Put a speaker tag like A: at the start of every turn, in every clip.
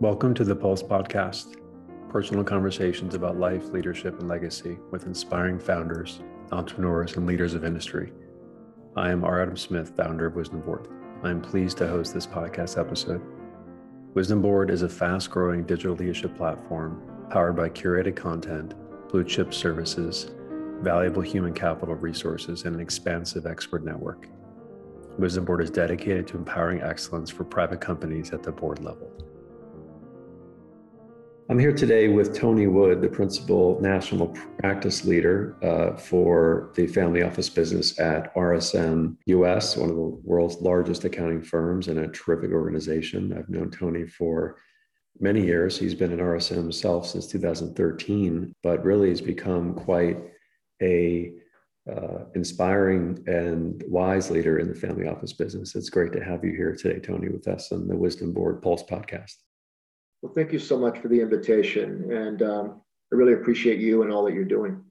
A: Welcome to the Pulse Podcast, personal conversations about life, leadership, and legacy with inspiring founders, entrepreneurs, and leaders of industry. I am R. Adam Smith, founder of Wisdom Board. I am pleased to host this podcast episode. Wisdom Board is a fast growing digital leadership platform powered by curated content, blue chip services, valuable human capital resources, and an expansive expert network. Wisdom Board is dedicated to empowering excellence for private companies at the board level. I'm here today with Tony Wood, the principal national practice leader uh, for the family office business at RSM US, one of the world's largest accounting firms and a terrific organization. I've known Tony for many years. He's been in RSM himself since 2013, but really has become quite a uh, inspiring and wise leader in the family office business. It's great to have you here today, Tony, with us on the Wisdom Board Pulse podcast.
B: Well, thank you so much for the invitation. And um, I really appreciate you and all that you're doing.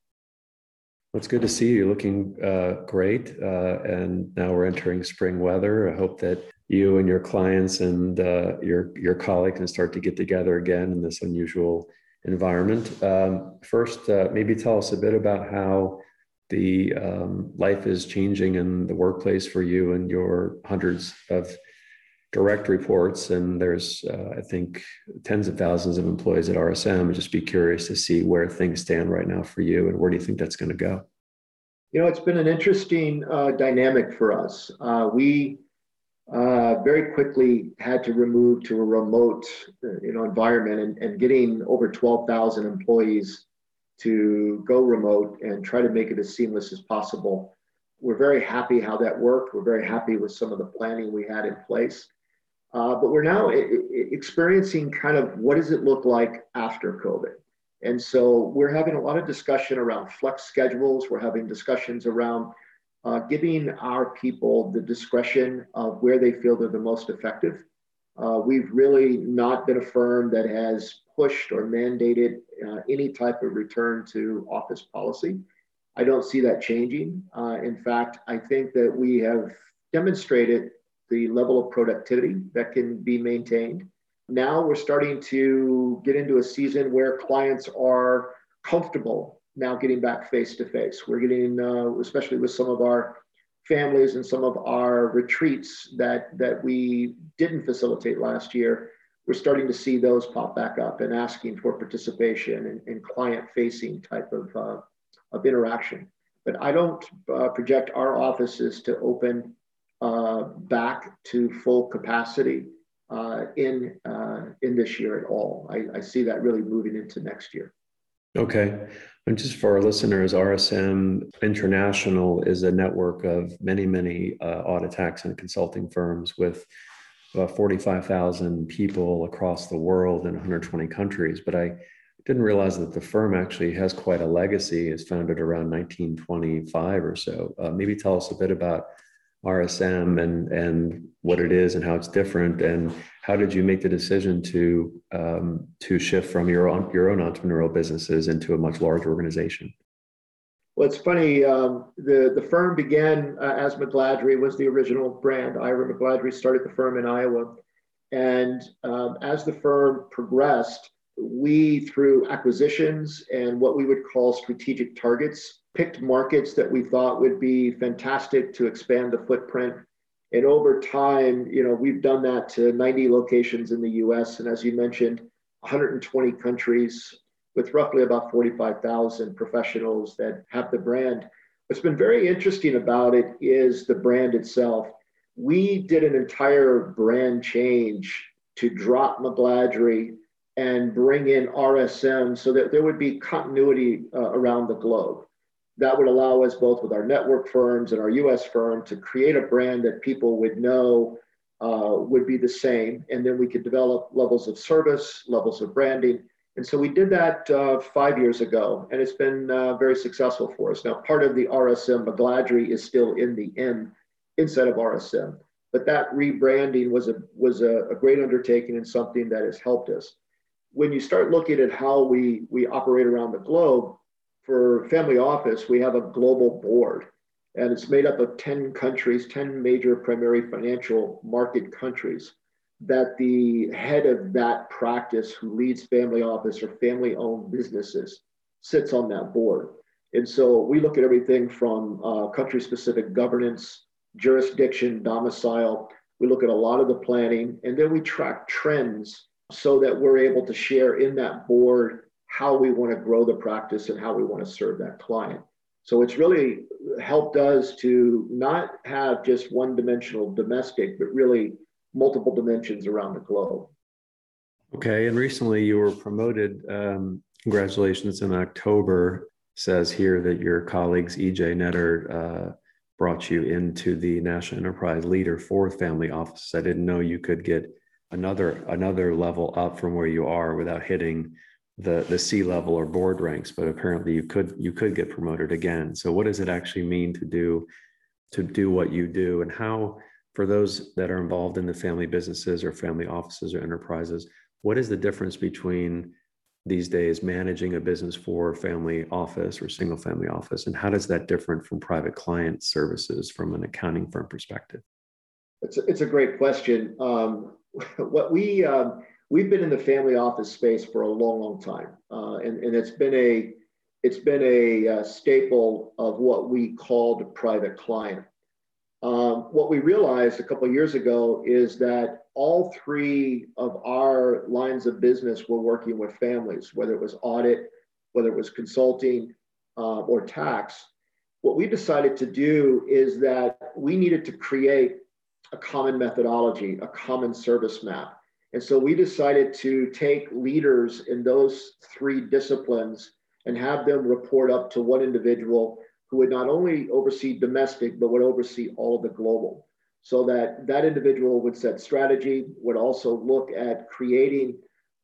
A: Well, it's good to see you. You're looking uh, great. Uh, and now we're entering spring weather. I hope that you and your clients and uh, your, your colleagues can start to get together again in this unusual environment. Um, first, uh, maybe tell us a bit about how the um, life is changing in the workplace for you and your hundreds of direct reports, and there's, uh, I think, tens of thousands of employees at RSM. I'd just be curious to see where things stand right now for you, and where do you think that's going to go?
B: You know, it's been an interesting uh, dynamic for us. Uh, we uh, very quickly had to remove to a remote, uh, you know, environment, and, and getting over 12,000 employees to go remote and try to make it as seamless as possible. We're very happy how that worked. We're very happy with some of the planning we had in place. Uh, but we're now experiencing kind of what does it look like after COVID? And so we're having a lot of discussion around flex schedules. We're having discussions around uh, giving our people the discretion of where they feel they're the most effective. Uh, we've really not been a firm that has pushed or mandated uh, any type of return to office policy. I don't see that changing. Uh, in fact, I think that we have demonstrated the level of productivity that can be maintained. Now we're starting to get into a season where clients are comfortable now getting back face to face. We're getting, uh, especially with some of our families and some of our retreats that that we didn't facilitate last year. We're starting to see those pop back up and asking for participation and, and client-facing type of uh, of interaction. But I don't uh, project our offices to open uh, back to full capacity uh, in uh, in this year at all. I, I, see that really moving into next year.
A: Okay, and just for our listeners, RSM International is a network of many many uh, audit tax and consulting firms with. About 45,000 people across the world in 120 countries. But I didn't realize that the firm actually has quite a legacy. It's founded around 1925 or so. Uh, maybe tell us a bit about RSM and and what it is and how it's different and how did you make the decision to um, to shift from your own your own entrepreneurial businesses into a much larger organization?
B: Well, it's funny. Um, the the firm began uh, as McGladrey was the original brand. Ira McGladrey started the firm in Iowa, and um, as the firm progressed, we through acquisitions and what we would call strategic targets picked markets that we thought would be fantastic to expand the footprint. And over time, you know, we've done that to 90 locations in the US. And as you mentioned, 120 countries with roughly about 45,000 professionals that have the brand. What's been very interesting about it is the brand itself. We did an entire brand change to drop McGladrey and bring in RSM so that there would be continuity uh, around the globe that would allow us both with our network firms and our US firm to create a brand that people would know uh, would be the same. And then we could develop levels of service, levels of branding. And so we did that uh, five years ago, and it's been uh, very successful for us. Now, part of the RSM McGladrey is still in the M instead of RSM, but that rebranding was a was a, a great undertaking and something that has helped us. When you start looking at how we we operate around the globe, for family office, we have a global board, and it's made up of 10 countries, 10 major primary financial market countries. That the head of that practice who leads family office or family owned businesses sits on that board. And so we look at everything from uh, country specific governance, jurisdiction, domicile. We look at a lot of the planning, and then we track trends so that we're able to share in that board how we want to grow the practice and how we want to serve that client. So it's really helped us to not have just one dimensional domestic, but really multiple dimensions around the globe.
A: Okay, and recently you were promoted. Um, congratulations in October. Says here that your colleagues EJ Netter uh, brought you into the National Enterprise Leader for Family Office. I didn't know you could get another another level up from where you are without hitting the the C level or board ranks, but apparently you could you could get promoted again. So what does it actually mean to do to do what you do, and how for those that are involved in the family businesses or family offices or enterprises, what is the difference between these days managing a business for family office or single family office, and how does that different from private client services from an accounting firm perspective?
B: It's a, it's a great question. Um, what we um, we've been in the family office space for a long, long time, uh, and and it's been a it's been a uh, staple of what we called private client. Um, what we realized a couple years ago is that all three of our lines of business were working with families, whether it was audit, whether it was consulting, uh, or tax. What we decided to do is that we needed to create a common methodology, a common service map and so we decided to take leaders in those three disciplines and have them report up to one individual who would not only oversee domestic, but would oversee all of the global. So that that individual would set strategy, would also look at creating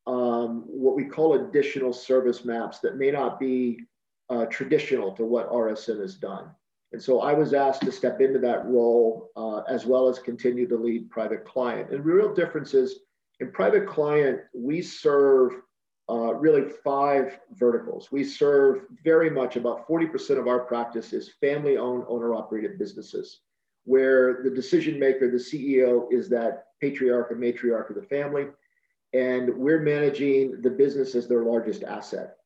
B: um, what we call additional service maps that may not be uh, traditional to what RSM has done. And so I was asked to step into that role uh, as well as continue to lead private client. And the real difference is in private client, we serve uh, really five verticals. We serve very much about 40% of our practice is family owned, owner operated businesses, where the decision maker, the CEO, is that patriarch or matriarch of the family. And we're managing the business as their largest asset.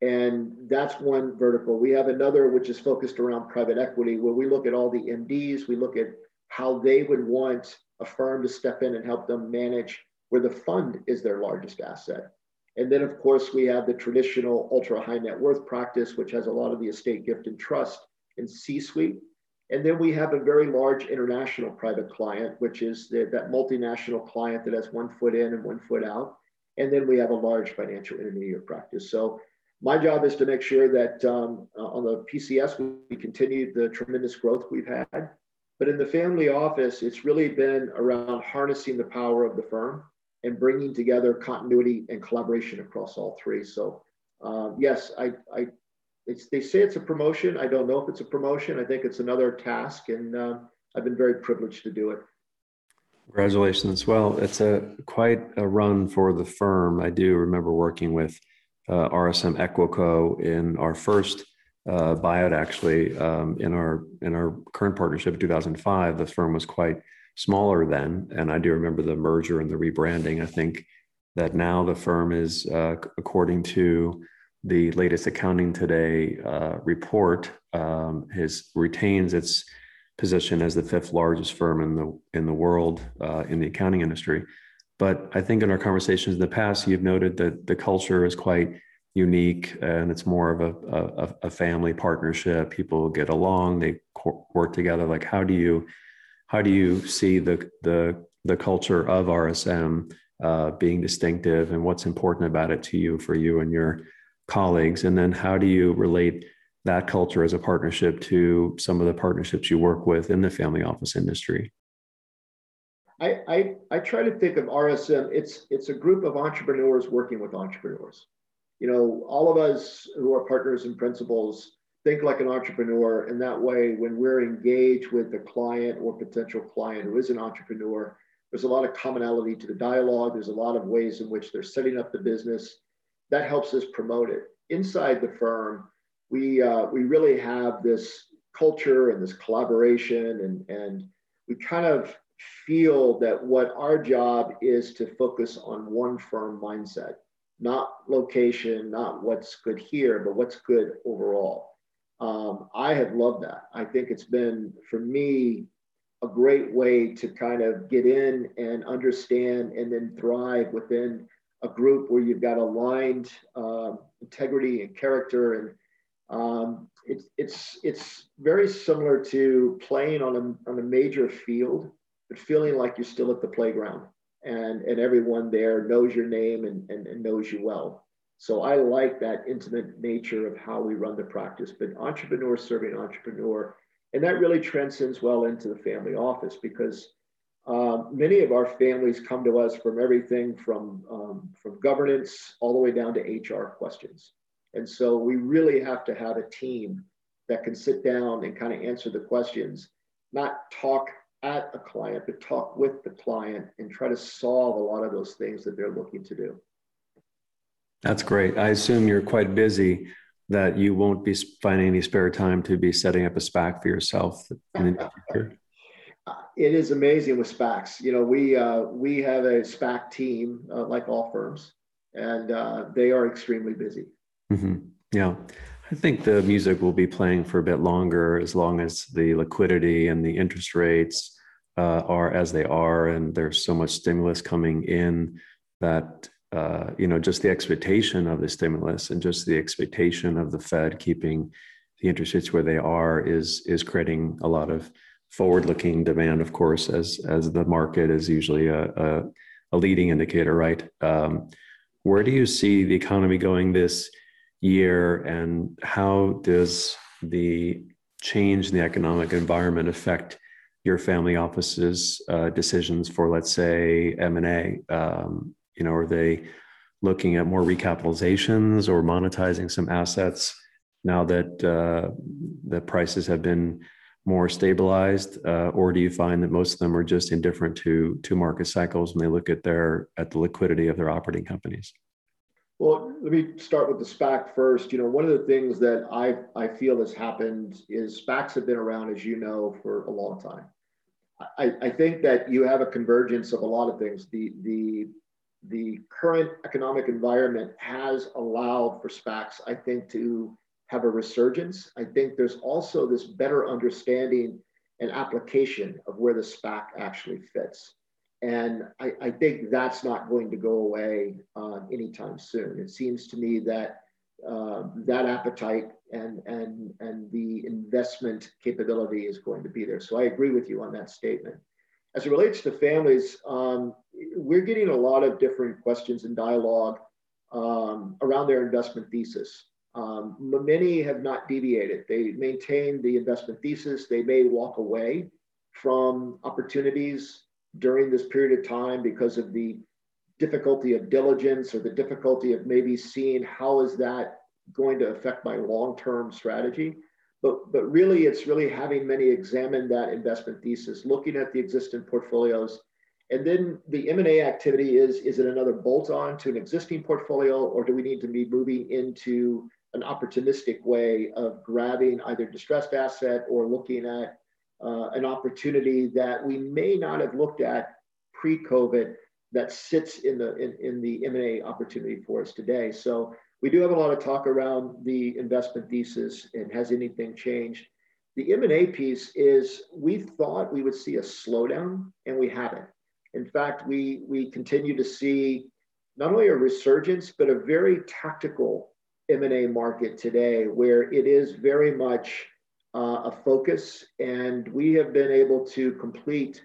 B: And that's one vertical. We have another which is focused around private equity, where we look at all the MDs, we look at how they would want a firm to step in and help them manage where the fund is their largest asset. And then, of course, we have the traditional ultra high net worth practice, which has a lot of the estate gift and trust and C suite. And then we have a very large international private client, which is the, that multinational client that has one foot in and one foot out. And then we have a large financial intermediary practice. So my job is to make sure that um, uh, on the PCS, we, continue the tremendous growth we've had. But in the family office, it's really been around harnessing the power of the firm and bringing together continuity and collaboration across all three. So um, yes, I, I they say it's a promotion. I don't know if it's a promotion. I think it's another task, and uh, I've been very privileged to do it.
A: Congratulations. Well, it's a quite a run for the firm. I do remember working with uh, RSM Equico in our first uh, buyout, actually, um, in our in our current partnership in 2005. The firm was quite smaller then. And I do remember the merger and the rebranding. I think that now the firm is, uh, according to the latest Accounting Today uh, report, um, his retains its position as the fifth largest firm in the in the world uh, in the accounting industry. But I think in our conversations in the past, you've noted that the culture is quite unique and it's more of a, a, a family partnership. People get along, they work together. Like, how do you how do you see the the the culture of RSM uh, being distinctive and what's important about it to you for you and your colleagues? And then how do you relate that culture as a partnership to some of the partnerships you work with in the family office industry?
B: I, I, I try to think of RSM, it's, it's a group of entrepreneurs working with entrepreneurs. You know, all of us who are partners and principals think like an entrepreneur. And that way, when we're engaged with the client or potential client who is an entrepreneur, there's a lot of commonality to the dialogue. There's a lot of ways in which they're setting up the business. That helps us promote it. Inside the firm, we uh, we really have this culture and this collaboration, and and we kind of feel that what our job is to focus on one firm mindset, not location, not what's good here, but what's good overall. Um, I have loved that. I think it's been for me a great way to kind of get in and understand and then thrive within a group where you've got aligned um, integrity and character and um, it's it's it's very similar to playing on a, on a major field but feeling like you're still at the playground and and everyone there knows your name and, and, and knows you well so i like that intimate nature of how we run the practice but entrepreneur serving entrepreneur and that really transcends well into the family office because um, many of our families come to us from everything from, um, from governance all the way down to HR questions. And so we really have to have a team that can sit down and kind of answer the questions, not talk at a client, but talk with the client and try to solve a lot of those things that they're looking to do.
A: That's great. I assume you're quite busy that you won't be finding any spare time to be setting up a SPAC for yourself in the future.
B: it is amazing with SPACs. You know, we uh, we have a SPAC team, uh, like all firms, and uh, they are extremely busy.
A: Mm-hmm. Yeah, I think the music will be playing for a bit longer, as long as the liquidity and the interest rates uh, are as they are, and there's so much stimulus coming in that uh, you know just the expectation of the stimulus and just the expectation of the Fed keeping the interest rates where they are is is creating a lot of forward-looking demand, of course, as as the market is usually a, a, a leading indicator, right? Um, where do you see the economy going this year, and how does the change in the economic environment affect your family office's uh, decisions for, let's say, M and A? Um, you know, are they looking at more recapitalizations or monetizing some assets now that uh, the prices have been more stabilized, uh, or do you find that most of them are just indifferent to to market cycles when they look at their at the liquidity of their operating companies?
B: Well, let me start with the SPAC first. You know, one of the things that I I feel has happened is SPACs have been around, as you know, for a long time. I, I think that you have a convergence of a lot of things. The the the current economic environment has allowed for SPACs, I think, to have a resurgence. I think there's also this better understanding and application of where the SPAC actually fits. And I, I think that's not going to go away uh, anytime soon. It seems to me that uh, that appetite and, and, and the investment capability is going to be there. So I agree with you on that statement. As it relates to families, um, we're getting a lot of different questions and dialogue um, around their investment thesis. Um, many have not deviated. They maintain the investment thesis. They may walk away from opportunities during this period of time because of the difficulty of diligence or the difficulty of maybe seeing how is that going to affect my long-term strategy. But, but really, it's really having many examine that investment thesis, looking at the existing portfolios, and then the M&A activity is, is it another bolt on to an existing portfolio, or do we need to be moving into an opportunistic way of grabbing either distressed asset or looking at uh, an opportunity that we may not have looked at pre-COVID that sits in the in, in the M&A opportunity for us today. So we do have a lot of talk around the investment thesis and has anything changed. The M&A piece is we thought we would see a slowdown and we haven't. In fact, we we continue to see not only a resurgence but a very tactical M&A market today where it is very much uh, a focus and we have been able to complete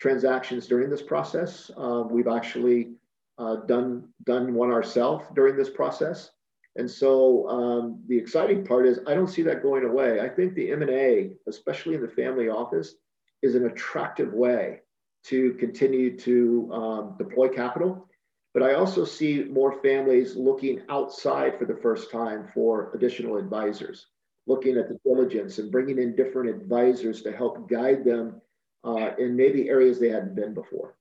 B: transactions during this process. Uh, we've actually uh, done, done one ourselves during this process. And so um, the exciting part is I don't see that going away. I think the M&A, especially in the family office, is an attractive way to continue to um, deploy capital but I also see more families looking outside for the first time for additional advisors, looking at the diligence and bringing in different advisors to help guide them uh, in maybe areas they hadn't been before.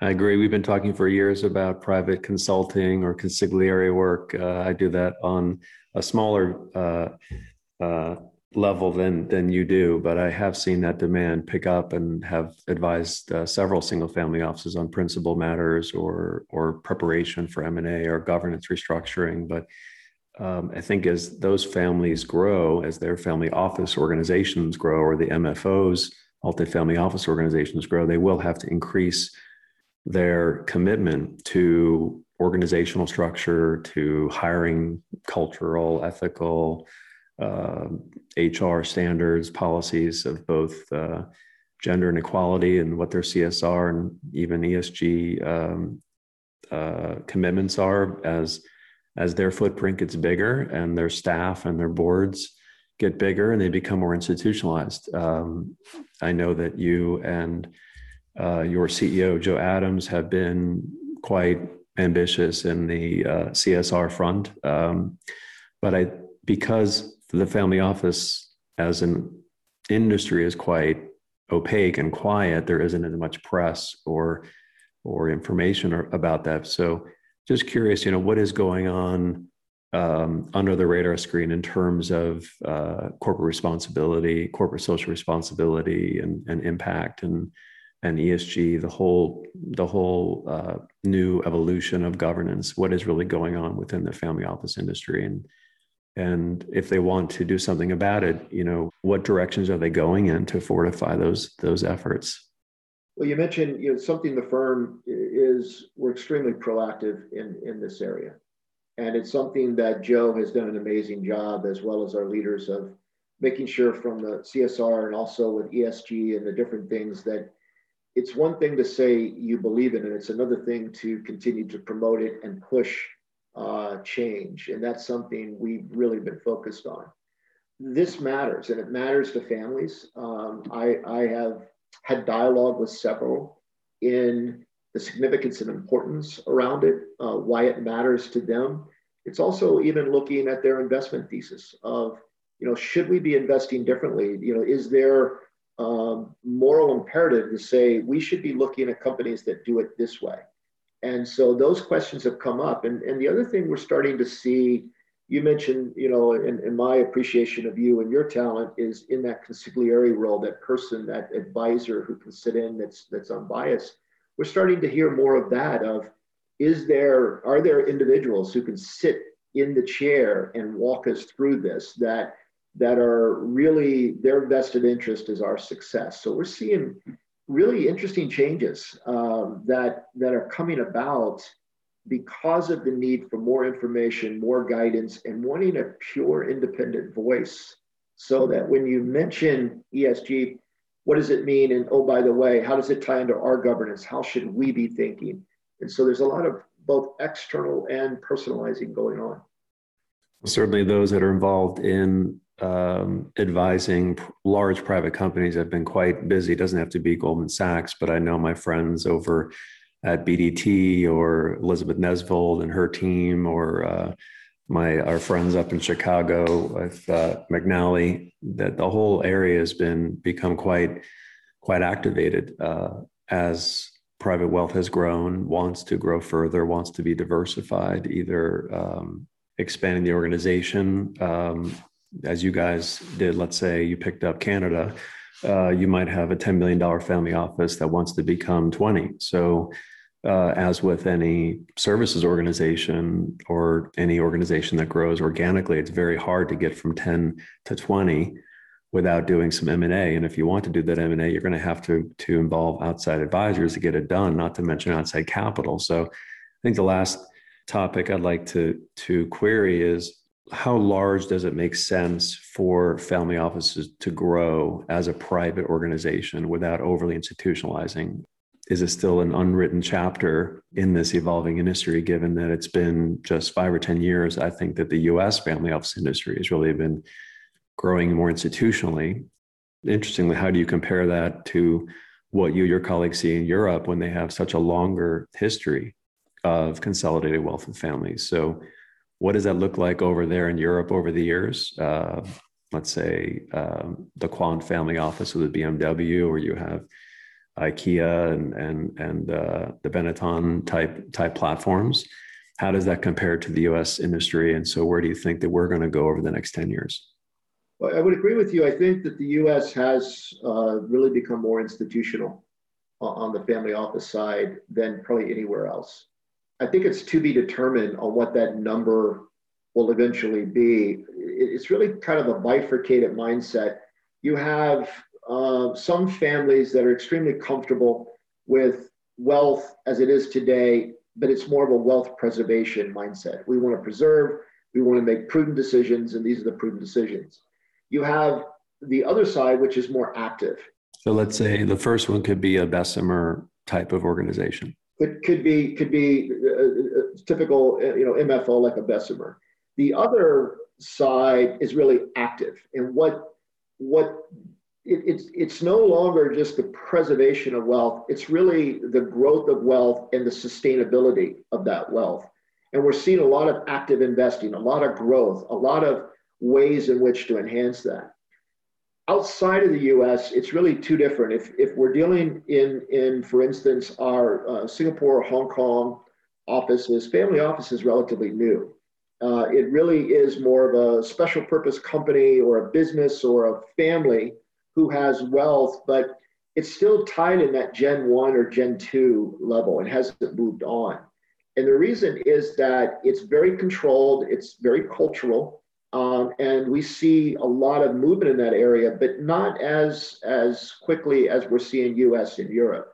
A: I agree. We've been talking for years about private consulting or consigliere work. Uh, I do that on a smaller uh, uh, level than than you do, but I have seen that demand pick up and have advised uh, several single family offices on principal matters or or preparation for M and A or governance restructuring. But um, I think as those families grow, as their family office organizations grow, or the MFOs, multifamily office organizations grow, they will have to increase their commitment to organizational structure, to hiring cultural, ethical, uh, um, HR standards, policies of both uh, gender inequality and what their CSR and even ESG um, uh, commitments are as as their footprint gets bigger and their staff and their boards get bigger and they become more institutionalized. Um, I know that you and uh, your CEO, Joe Adams, have been quite ambitious in the uh, CSR front. Um, but I, because the family office as an industry is quite opaque and quiet, there isn't as much press or or information or, about that. So, just curious, you know, what is going on um, under the radar screen in terms of uh, corporate responsibility, corporate social responsibility, and, and impact, and and ESG, the whole the whole uh, new evolution of governance. What is really going on within the family office industry, and and if they want to do something about it, you know, what directions are they going in to fortify those those efforts?
B: Well, you mentioned you know something the firm is we're extremely proactive in in this area, and it's something that Joe has done an amazing job as well as our leaders of making sure from the CSR and also with ESG and the different things that it's one thing to say you believe in it, it's another thing to continue to promote it and push uh, change. And that's something we've really been focused on. This matters, and it matters to families. Um, I, I have had dialogue with several in the significance and importance around it, uh, why it matters to them. It's also even looking at their investment thesis of, you know, should we be investing differently? You know, is there um, moral imperative to say we should be looking at companies that do it this way. And so those questions have come up. And, and the other thing we're starting to see, you mentioned, you know, in, in my appreciation of you and your talent is in that consigliere role, that person, that advisor who can sit in that's that's unbiased. We're starting to hear more of that of is there are there individuals who can sit in the chair and walk us through this that that are really their vested interest is our success. So we're seeing really interesting changes um, that that are coming about because of the need for more information, more guidance, and wanting a pure independent voice. So that when you mention ESG, what does it mean? And oh, by the way, how does it tie into our governance? How should we be thinking? And so there's a lot of both external and personalizing going on.
A: Certainly, those that are involved in um, advising large private companies. I've been quite busy. It doesn't have to be Goldman Sachs, but I know my friends over at BDT or Elizabeth Nesvold and her team, or uh, my our friends up in Chicago with uh, McNally. That the whole area has been become quite quite activated uh, as private wealth has grown, wants to grow further, wants to be diversified, either um, expanding the organization um, as you guys did, let's say you picked up Canada, uh, you might have a $10 million family office that wants to become 20. So, uh, as with any services organization or any organization that grows organically, it's very hard to get from 10 to 20 without doing some M&A. And if you want to do that M&A, you're going to have to, to involve outside advisors to get it done, not to mention outside capital. So I think the last topic I'd like to, to query is how large does it make sense for family offices to grow as a private organization without overly institutionalizing? Is it still an unwritten chapter in this evolving industry, given that it's been just five or 10 years? I think that the US family office industry has really been growing more institutionally. Interestingly, how do you compare that to what you, your colleagues see in Europe when they have such a longer history of consolidated wealth of families? So, what does that look like over there in Europe over the years? Uh, let's say um, the Quandt family office with the BMW, or you have IKEA and and and uh, the Benetton type type platforms. How does that compare to the U.S. industry? And so, where do you think that we're going to go over the next ten years?
B: Well, I would agree with you. I think that the U.S. has uh, really become more institutional on the family office side than probably anywhere else. I think it's to be determined on what that number will eventually be. It's really kind of a bifurcated mindset. You have uh, some families that are extremely comfortable with wealth as it is today, but it's more of a wealth preservation mindset. We want to preserve, we want to make prudent decisions, and these are the prudent decisions. You have the other side, which is more active.
A: So let's say the first one could be a Bessemer type of organization.
B: Could, could be could be a, a typical you know MFO like a Bessemer. The other side is really active, and what what it, it's it's no longer just the preservation of wealth. It's really the growth of wealth and the sustainability of that wealth. And we're seeing a lot of active investing, a lot of growth, a lot of ways in which to enhance that. Outside of the U.S., it's really two different. If if we're dealing in in, for instance, our uh, Singapore, Hong Kong offices, family office is relatively new. Uh, it really is more of a special purpose company or a business or a family who has wealth, but it's still tied in that Gen 1 or Gen 2 level. It hasn't moved on. And the reason is that it's very controlled, it's very cultural, um, and we see a lot of movement in that area, but not as, as quickly as we're seeing US and Europe.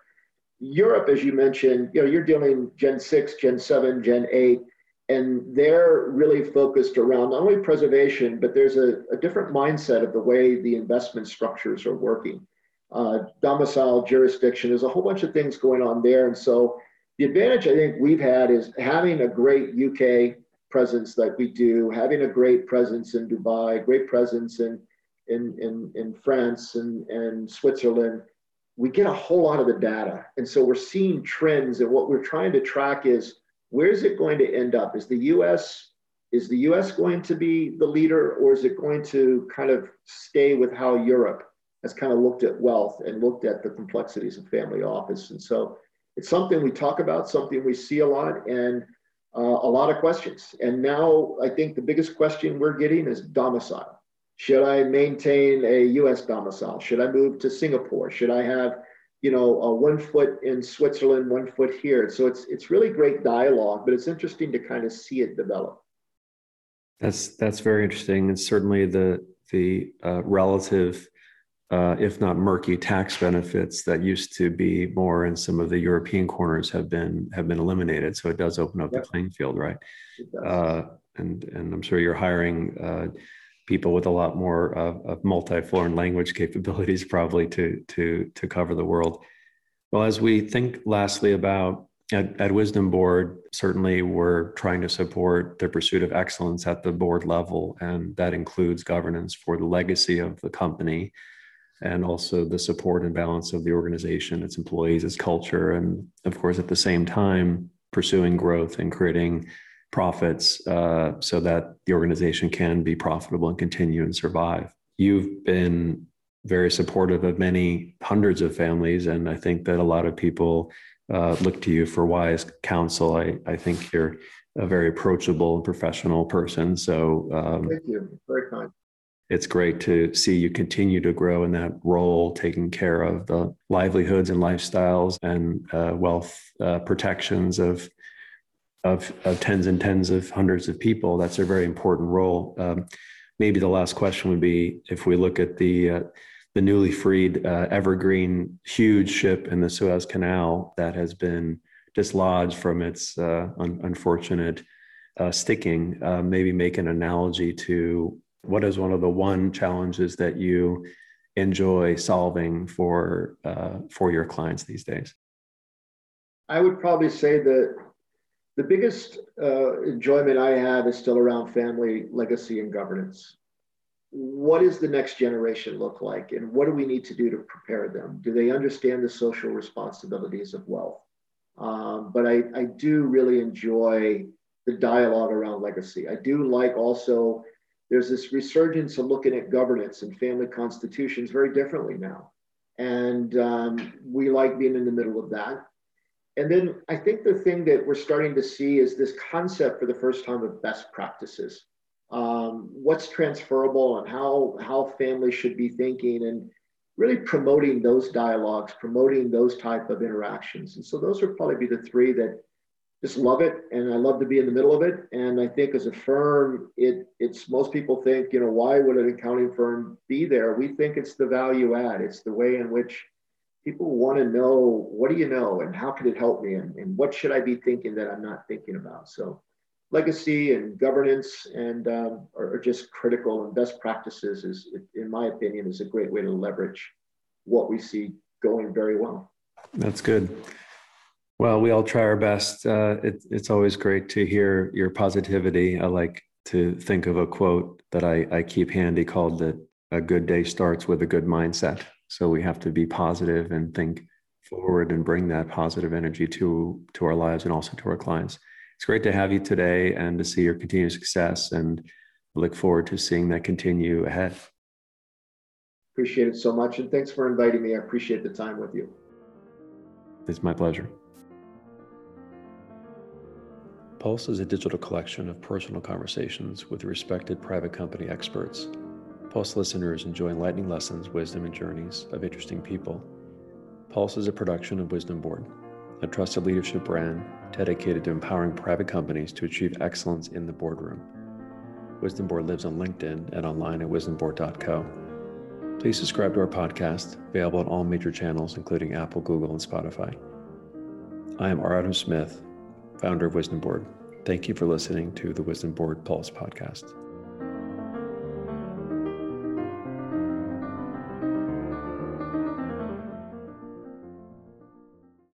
B: Europe, as you mentioned, you know, you're dealing Gen 6, Gen 7, Gen 8 and they're really focused around not only preservation, but there's a, a different mindset of the way the investment structures are working. Uh, domicile, jurisdiction, there's a whole bunch of things going on there. And so the advantage I think we've had is having a great UK presence that we do, having a great presence in Dubai, great presence in, in, in, in France and, and Switzerland. We get a whole lot of the data. And so we're seeing trends, and what we're trying to track is where's it going to end up? Is the U.S. is the U.S. going to be the leader, or is it going to kind of stay with how Europe has kind of looked at wealth and looked at the complexities of family office? And so it's something we talk about, something we see a lot, and uh, a lot of questions. And now I think the biggest question we're getting is domicile. Should I maintain a U.S. domicile? Should I move to Singapore? Should I have you know, uh, one foot in Switzerland, one foot here. So it's it's really great dialogue, but it's interesting to kind of see it develop.
A: That's that's very interesting, and certainly the the uh, relative, uh, if not murky, tax benefits that used to be more in some of the European corners have been have been eliminated. So it does open up yep. the playing field, right? Uh, and and I'm sure you're hiring uh, people with a lot more uh, of multi-foreign language capabilities probably to to to cover the world. Well, as we think lastly about at, at Wisdom Board, certainly we're trying to support the pursuit of excellence at the board level, and that includes governance for the legacy of the company and also the support and balance of the organization, its employees, its culture, and of course, at the same time, pursuing growth and creating profits uh, so that the organization can be profitable and continue and survive. You've been very supportive of many hundreds of families, and I think that a lot of people uh, look to you for wise counsel. I, I think you're a very approachable and professional person. So,
B: um, thank you. Very kind.
A: It's great to see you continue to grow in that role, taking care of the livelihoods and lifestyles and uh, wealth uh, protections of of, of tens and tens of hundreds of people, that's a very important role. Um, maybe the last question would be if we look at the uh, the newly freed uh, Evergreen huge ship in the Suez Canal that has been dislodged from its uh, un- unfortunate uh, sticking. Maybe make an analogy to what is one of the one challenges that you enjoy solving for uh, for your clients these days.
B: I would probably say that the biggest uh, enjoyment I have is still around family legacy and governance. What does the next generation look like, and what do we need to do to prepare them? Do they understand the social responsibilities of wealth? Um, but I, I do really enjoy the dialogue around legacy. I do like also there's this resurgence of looking at governance and family constitutions very differently now. And um, we like being in the middle of that. And then I think the thing that we're starting to see is this concept for the first time of best practices. Um, what's transferable and how, how families should be thinking and really promoting those dialogues, promoting those type of interactions. And so those would probably be the three that just love it and I love to be in the middle of it. And I think as a firm, it it's most people think, you know, why would an accounting firm be there? We think it's the value add. It's the way in which people want to know what do you know and how can it help me and, and what should I be thinking that I'm not thinking about. So legacy and governance and um, are, are just critical and best practices is, in my opinion, is a great way to leverage what we see going very well.
A: That's good. Well, we all try our best. Uh, it, it's always great to hear your positivity. I like to think of a quote that I, I keep handy called that a good day starts with a good mindset. So we have to be positive and think forward and bring that positive energy to to our lives and also to our clients. It's great to have you today and to see your continued success and look forward to seeing that continue ahead.
B: Appreciate it so much and thanks for inviting me. I appreciate the time with you.
A: It's my pleasure. Pulse is a digital collection of personal conversations with respected private company experts. Pulse listeners enjoy enlightening lessons, wisdom, and journeys of interesting people. Pulse is a production of Wisdom Board, a trusted leadership brand dedicated to empowering private companies to achieve excellence in the boardroom. Wisdom Board lives on LinkedIn and online at wisdomboard.co. Please subscribe to our podcast, available on all major channels, including Apple, Google, and Spotify. I am R. Adam Smith, founder of Wisdom Board. Thank you for listening to the Wisdom Board Pulse podcast.